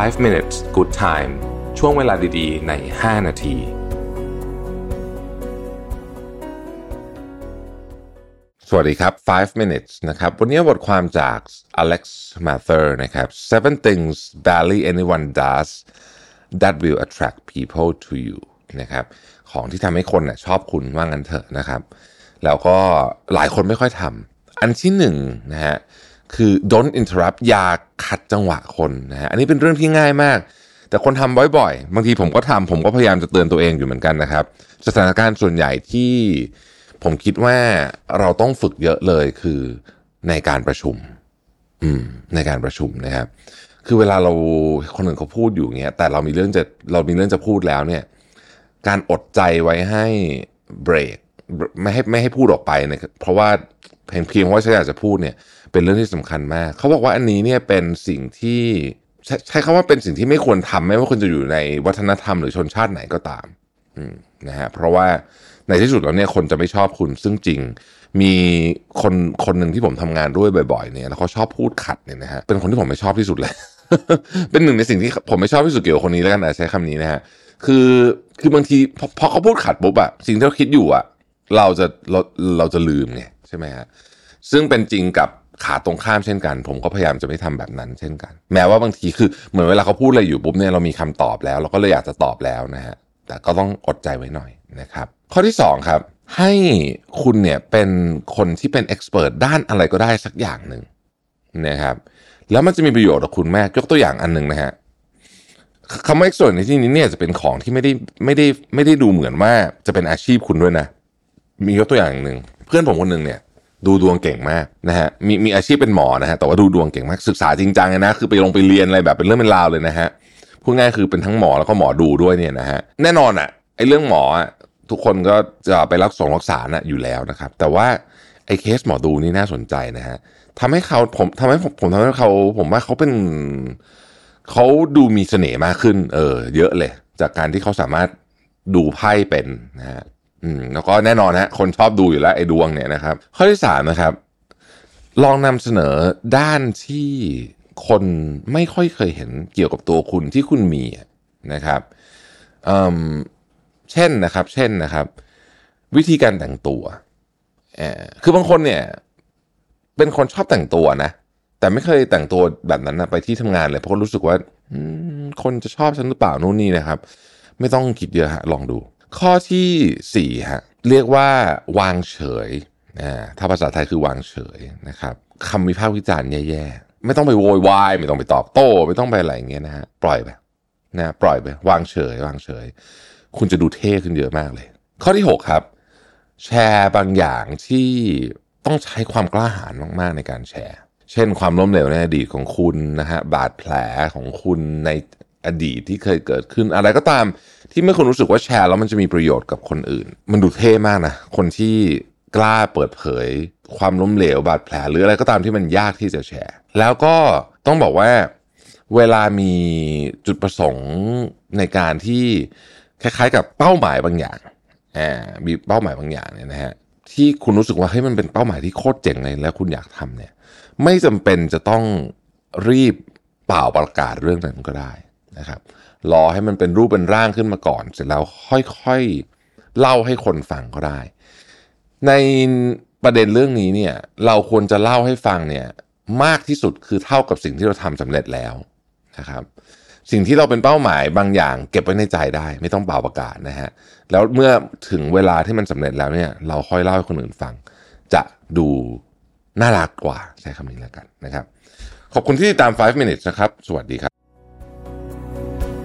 5 minutes good time ช่วงเวลาดีๆ ใน 5 นาที สวัสดีครับ 5 minutes นะครับ วันนี้บทความจาก Alex Mather นะครับ seven things barely anyone does that will attract people to you นะครับ ของที่ทำให้คนน่ยชอบคุณว่างั้นเถอะนะครับ แล้วก็หลายคนไม่ค่อยทำ อันที่หนึ่งนะฮะ คือ don't interrupt อย่าขัดจังหวะคนนะฮะอันนี้เป็นเรื่องที่ง่ายมาก แต่คนทำบ่อยๆ บางทีผมก็ทำผมก็พยายามจะเตือนตัวเองอยู่เหมือนกันนะครับ สถานการณ์ส่วนใหญ่ที่ผมคิดว่าเราต้องฝึกเยอะเลยคือในการประชุม อืม ในการประชุมนะครับ คือเวลาเราคนอื่นเขาพูดอยู่เงี้ย แต่เรามีเรื่องจะเรามีเรื่องจะพูดแล้วเนี่ย การอดใจไว้ให้เบรกไม่ให้ไม่ให้พูดออกไปนี่ยเพราะว่า เพียงเพียงว่าฉันอยากจะพูดเนี่ยเป็นเรื่องที่สำคัญมาก เขาบอกว่าอันนี้เนี่ยเป็นสิ่งที่ใช้ใช้คำว่าเป็นสิ่งที่ไม่ควรทำไม่ว่าคุณจะอยู่ในวัฒนธรรมหรือชนชาติไหนก็ตามนะฮะเพราะว่าในที่สุดแล้วเนี่ยคนจะไม่ชอบคุณซึ่งจริงมีคนคนหนึ่งที่ผมทำงานด้วยบ่อยๆเนี่ยแล้วเขาชอบพูดขัดเนี่ยนะฮะเป็นคนที่ผมไม่ชอบที่สุดเลย เป็นหนึ่งในสิ่งที่ผมไม่ชอบที่สุดเกี่ยวกับคนนี้แล้วกันนะใช้คำนี้นะฮะคือคือบางทีพอพอเขาพูดขัดปุ๊บอะสิ่งที่เราคิดอยู่อะ เราจะเราเราจะลืมไงใช่ไหมฮะซึ่งเป็นจริงกับขาตรงข้ามเช่นกัน ผมก็พยายามจะไม่ทำแบบนั้นเช่นกัน แม้ว่าบางทีคือเหมือนเวลาเขาพูดอะไรอยู่ปุ๊บเนี่ยเรามีคำตอบแล้ว เราก็เลยอยากจะตอบแล้วนะฮะแต่ก็ต้องอดใจไว้หน่อยนะครับ ข้อที่สองครับ ให้คุณเนี่ยเป็นคนที่เป็นเอ็กซ์เพรสด้านอะไรก็ได้สักอย่างหนึ่งนะครับ แล้วมันจะมีประโยชน์กับคุณมากยกตัวอย่างอันหนึ่งนะฮะคำว่าเอ็กซ์เพรสในที่นี้เนี่ยจะเป็นของที่ไม่ได้ไม่ได้ไม่ได้ดูเหมือนว่าจะเป็นอาชีพคุณด้วยนะ มียกตัวอย่างหนึ่งเพื่อนผมคนหนึ่งเนี่ย ดูดวงเก่งมากนะฮะมีมีอาชีพเป็นหมอนะฮะแต่ว่าดูดวงเก่งมากศึกษาจริงจังเลยนะคือไปลงไปเรียนอะไรแบบเป็นเรื่องเป็นราวเลยนะฮะพูดง่ายคือเป็นทั้งหมอแล้วก็หมอดูด้วยเนี่ยนะฮะแน่นอนอะไอ้เรื่องหมออะทุกคนก็จะไปรักษารักษาน่ะอยู่แล้วนะครับ แต่ว่าไอ้เคสหมอดูนี่น่าสนใจนะฮะทำให้เขาผมทำให้ผมผมทำให้เขาผมว่าเขาเป็นเขาดูมีเสน่ห์มากขึ้น เออ เยอะเลย จากการที่เขาสามารถดูไพ่เป็นนะฮะ อืมแล้วก็แน่นอนฮะคนชอบดูอยู่แล้วไอ้ดวงเนี่ยนะครับ ข้อที่สามนะครับ ลองนำเสนอด้านที่คนไม่ค่อยเคยเห็นเกี่ยวกับตัวคุณที่คุณมีนะครับเช่นนะครับ เช่นนะครับ วิธีการแต่งตัวคือบางคนเนี่ย เป็นคนชอบแต่งตัวนะ แต่ไม่เคยแต่งตัวแบบนั้นนะไปที่ทำงานเลยเพราะรู้สึกว่าคนจะชอบฉันหรือเปล่านู่นนี่นะครับ ไม่ต้องคิดเยอะฮะลองดู ข้อที่สี่ฮะเรียกว่าวางเฉยถ้าภาษาไทยคือวางเฉยนะครับคำวิพากษ์วิจารณ์แย่ๆ ไม่ต้องไปโวยวายไม่ต้องไปตอบโต้ ไม่ต้องไปอะไรอย่างเงี้ยนะฮะปล่อยไปนะปล่อยไปวางเฉย วางเฉย คุณจะดูเท่ขึ้นเยอะมากเลย ข้อที่ 6 ครับ แชร์บางอย่างที่ต้องใช้ความกล้าหาญมาก ๆ ในการแชร์ เช่นความล้มเหลวในอดีตของคุณนะฮะบาดแผลของคุณใน อดีตที่เคยเกิดขึ้น อะไรก็ตามที่เมื่อคุณรู้สึกว่าแชร์แล้วมันจะมีประโยชน์กับคนอื่น มันดูเท่มากนะ คนที่กล้าเปิดเผย ความล้มเหลวบาดแผล หรืออะไรก็ตามที่มันยากที่จะแชร์ แล้วก็ต้องบอกว่าเวลามีจุดประสงค์ในการที่คล้ายๆ กับเป้าหมายบางอย่างอ่ามีเป้าหมายบางอย่างเนี่ยนะฮะที่คุณรู้สึกว่าเฮ้ยมันเป็นเป้าหมายที่โคตรเจ๋งเลยแล้วคุณอยากทำเนี่ย ไม่จำเป็นจะต้องรีบเป่าประกาศเรื่องนั้นก็ได้ นะครับรอให้มันเป็นรูปเป็นร่างขึ้นมาก่อน เสร็จแล้วค่อยๆเล่าให้คนฟังก็ได้ ในประเด็นเรื่องนี้เนี่ยเราควรจะเล่าให้ฟังเนี่ยมากที่สุดคือเท่ากับสิ่งที่เราทำสำเร็จแล้วนะครับสิ่งที่เราเป็นเป้าหมายบางอย่าง เก็บไว้ในใจได้ ไม่ต้องเป่าประกาศนะฮะแล้วเมื่อถึงเวลาที่มันสำเร็จแล้วเนี่ยเราค่อยเล่าให้คนอื่นฟัง จะดูน่ารักกว่าใช้คำนี้แล้วกันนะครับ ขอบคุณที่ติดตาม 5 minutes นะครับ สวัสดีครับ